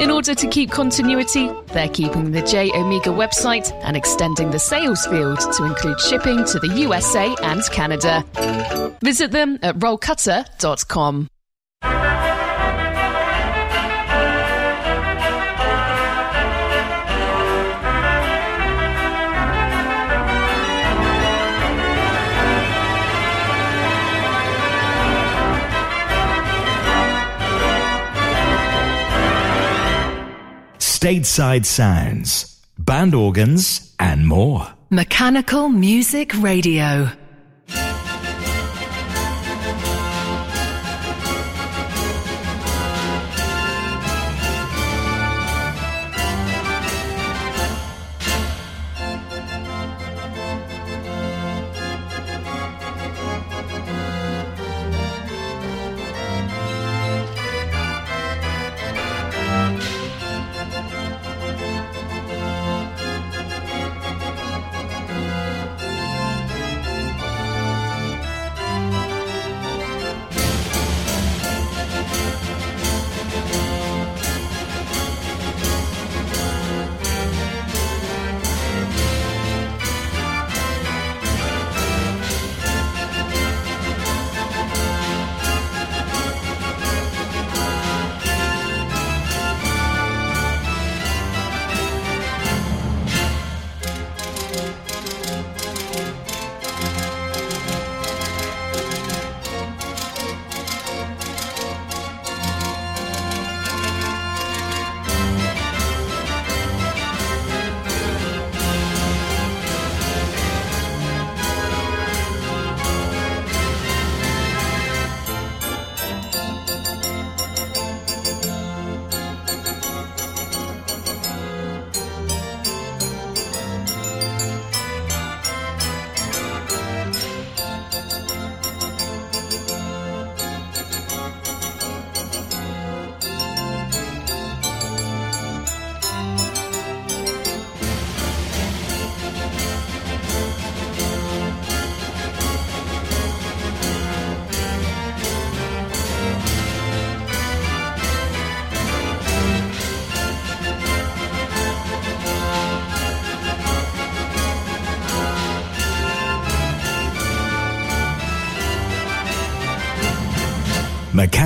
In order to keep continuity, they're keeping the J Omega website and extending the sales field to include shipping to the USA and Canada. Visit them at rollcutter.com. stateside sounds, band organs, and more. Mechanical Music Radio.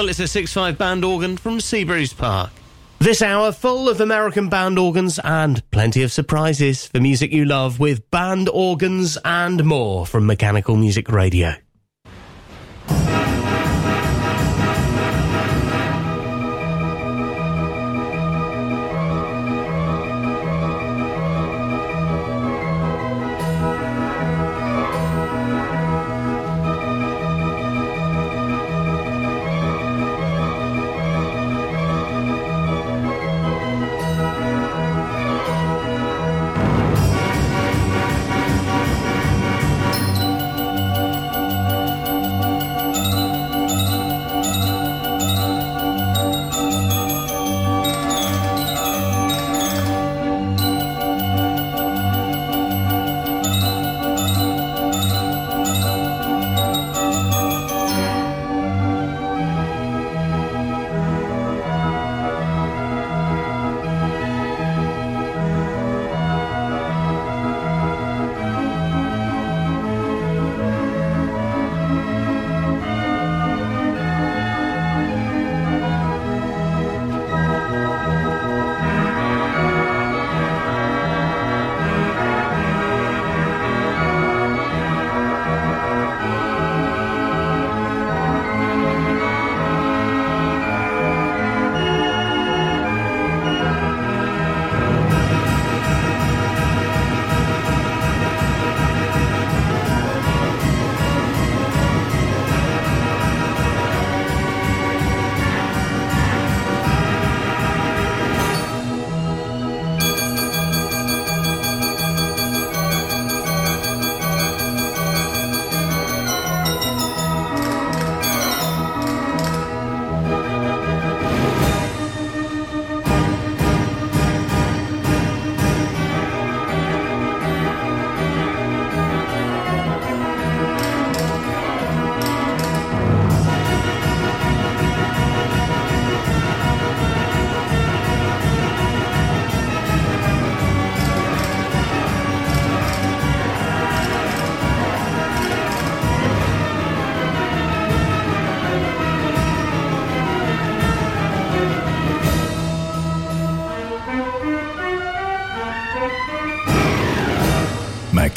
Well, it's a 6-5 band organ from Seabreeze Park. This hour full of American band organs and plenty of surprises for music you love with band organs and more from Mechanical Music Radio.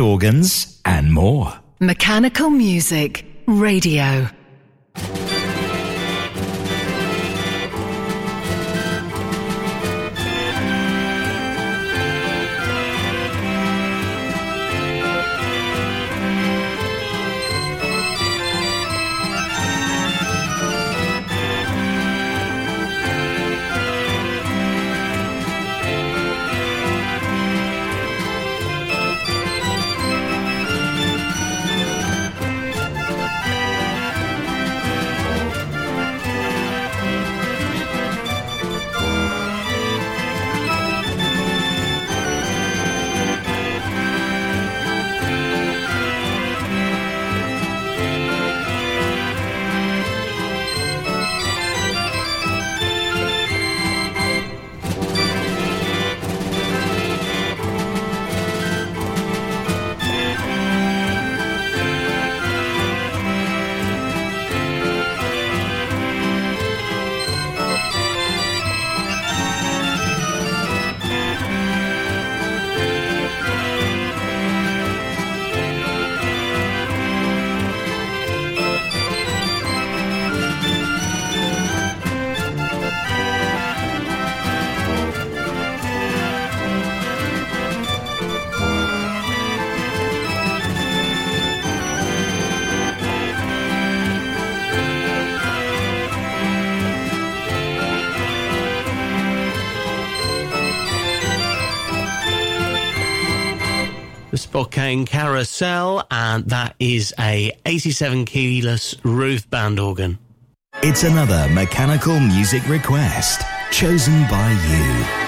Organs, and more. Mechanical Music Radio. Spokane Carousel, and that is a 87 keyless Ruth band organ. It's another mechanical music request chosen by you.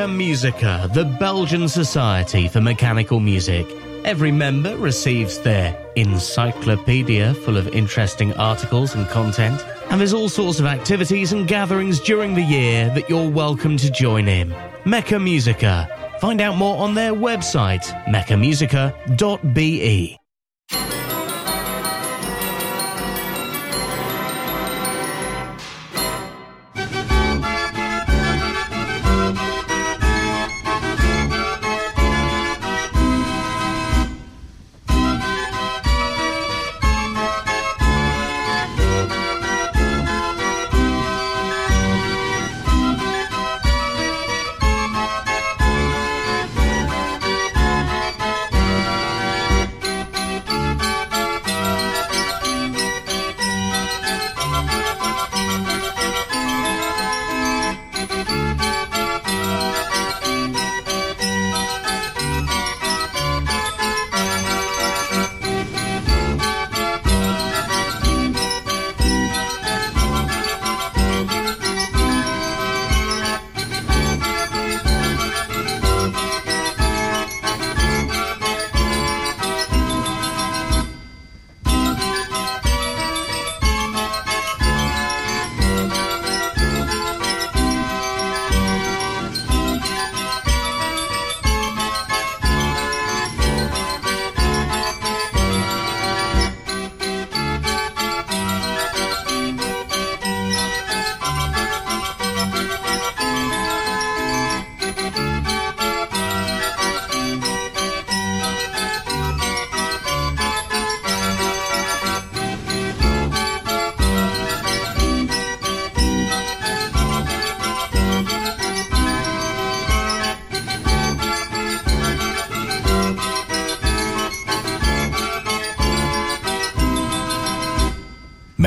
Mecha Musica, the Belgian Society for Mechanical Music. Every member receives their encyclopedia full of interesting articles and content, and there's all sorts of activities and gatherings during the year that you're welcome to join in. Mecha Musica. Find out more on their website, mechamusica.be.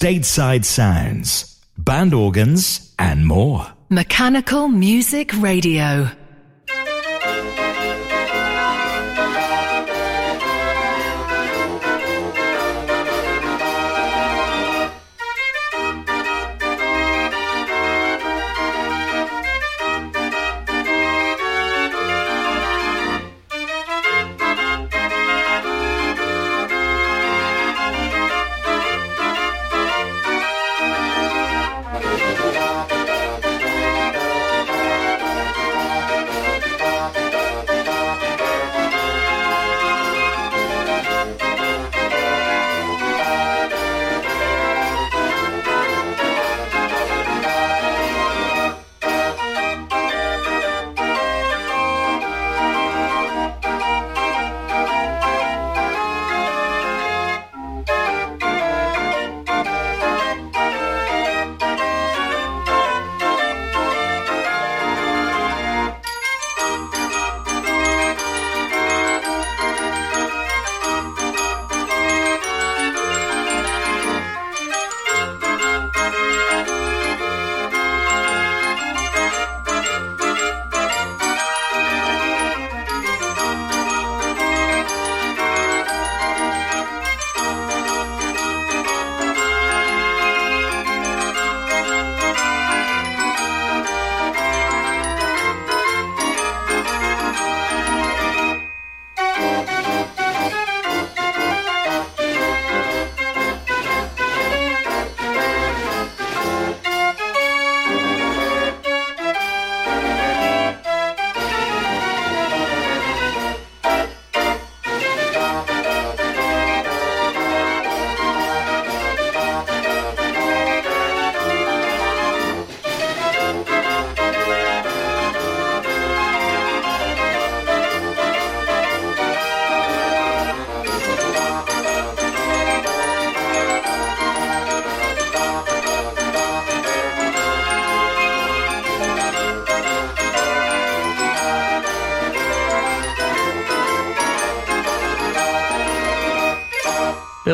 Stateside sounds, band organs, and more. Mechanical Music Radio.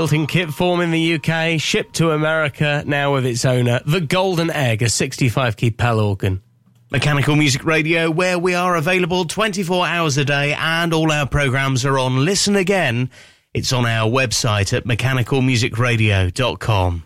Built in kit form in the UK, shipped to America now with its owner, the Golden Egg, a 65 key PAL organ. Mechanical Music Radio, where we are available 24 hours a day and all our programs are on Listen Again. It's on our website at mechanicalmusicradio.com.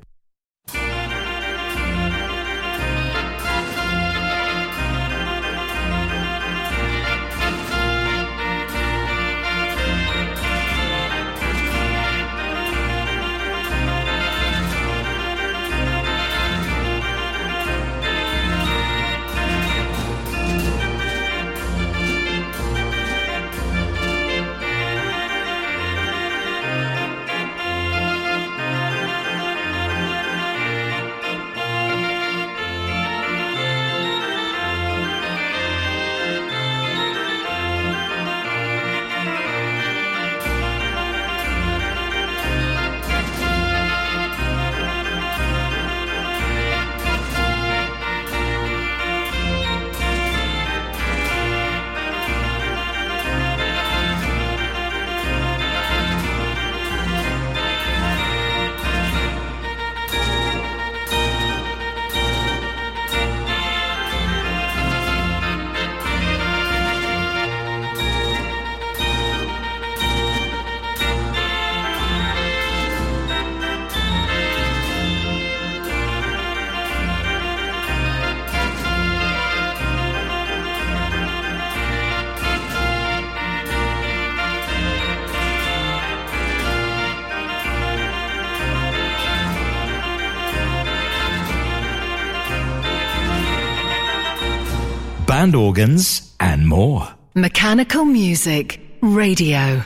Band organs, and more. Mechanical Music Radio.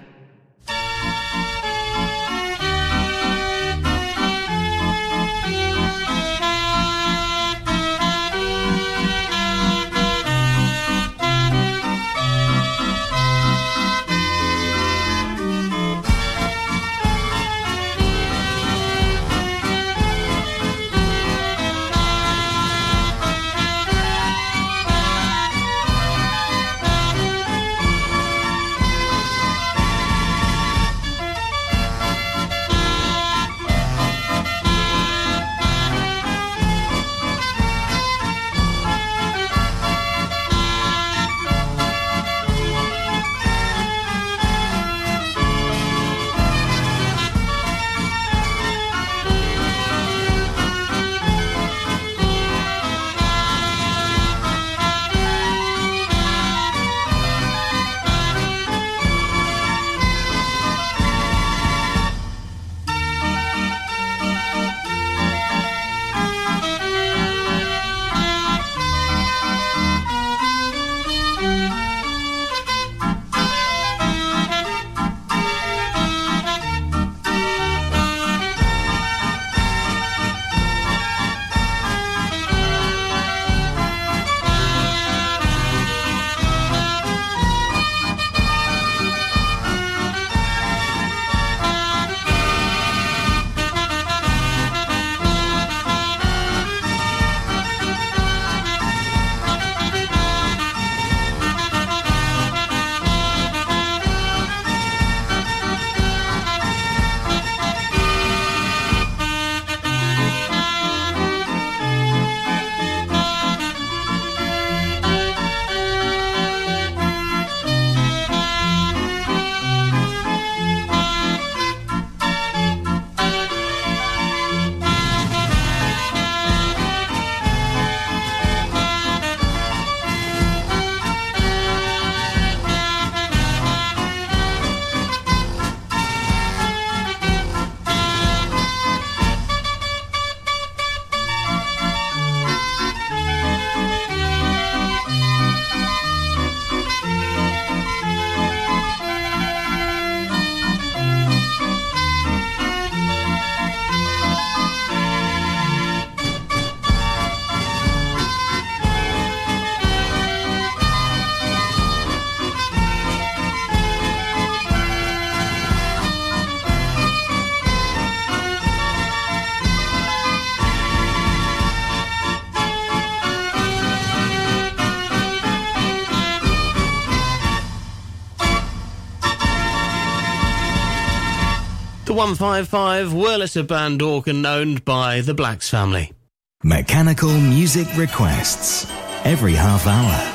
155 Wurlitzer band organ owned by the Blacks family. Mechanical music requests every half hour.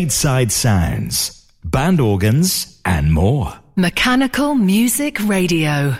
Stateside sounds, band organs, and more. Mechanical Music Radio.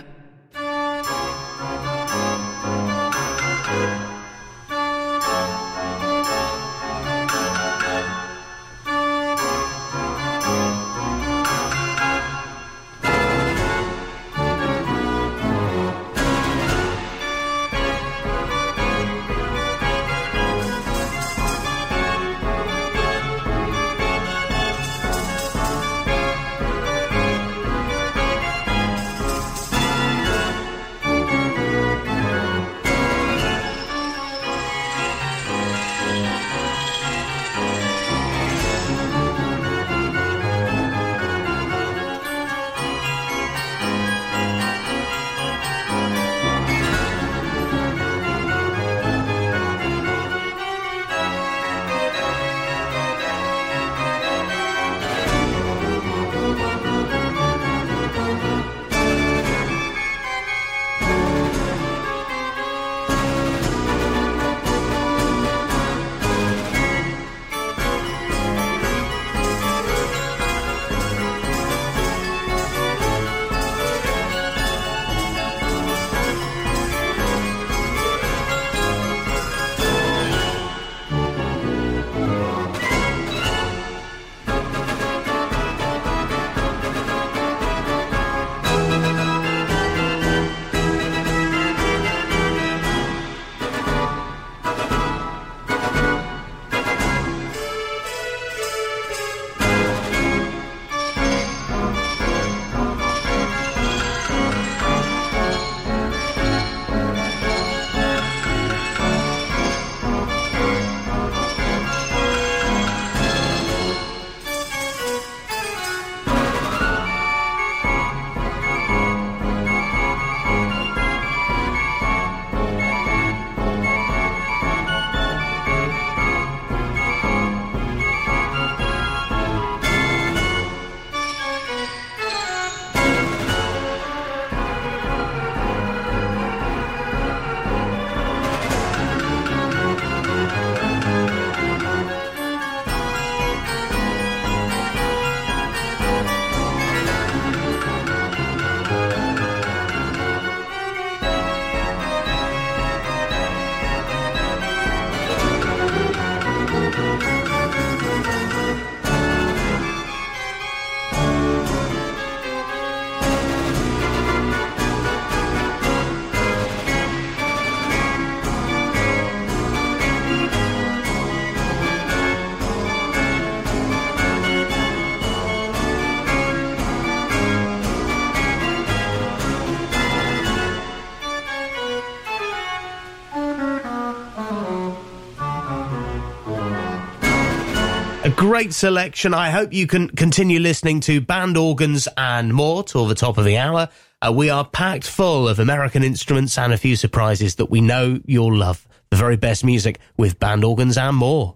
Great selection. I hope you can continue listening to band organs and more till the top of the hour. Uh, we are packed full of American instruments and a few surprises that we know you'll love. The very best music with band organs and more.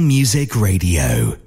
Music Radio.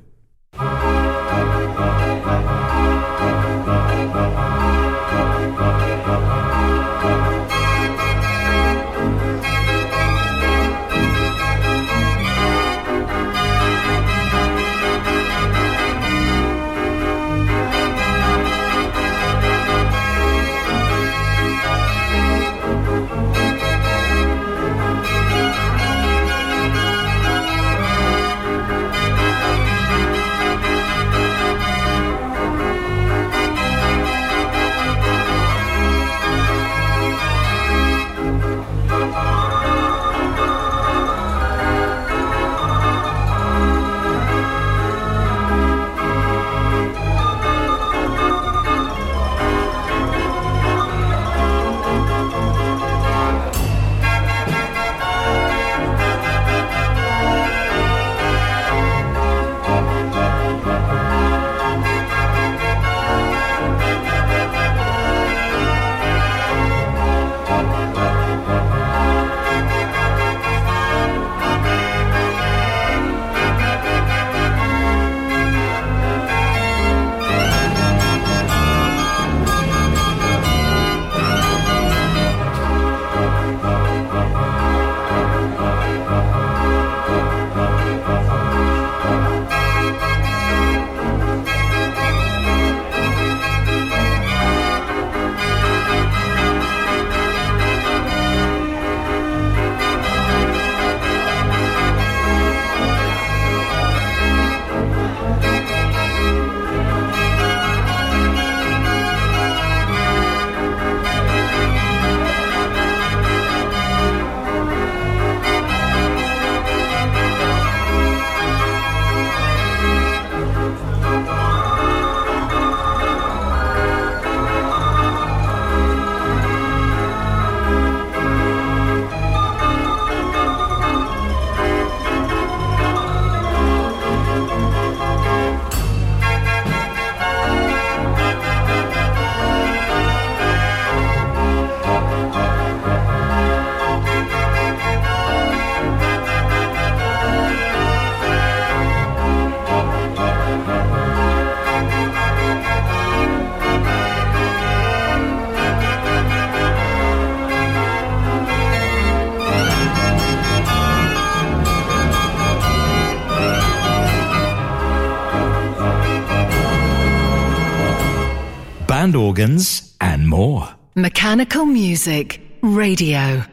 Organs, and more. Mechanical Music Radio.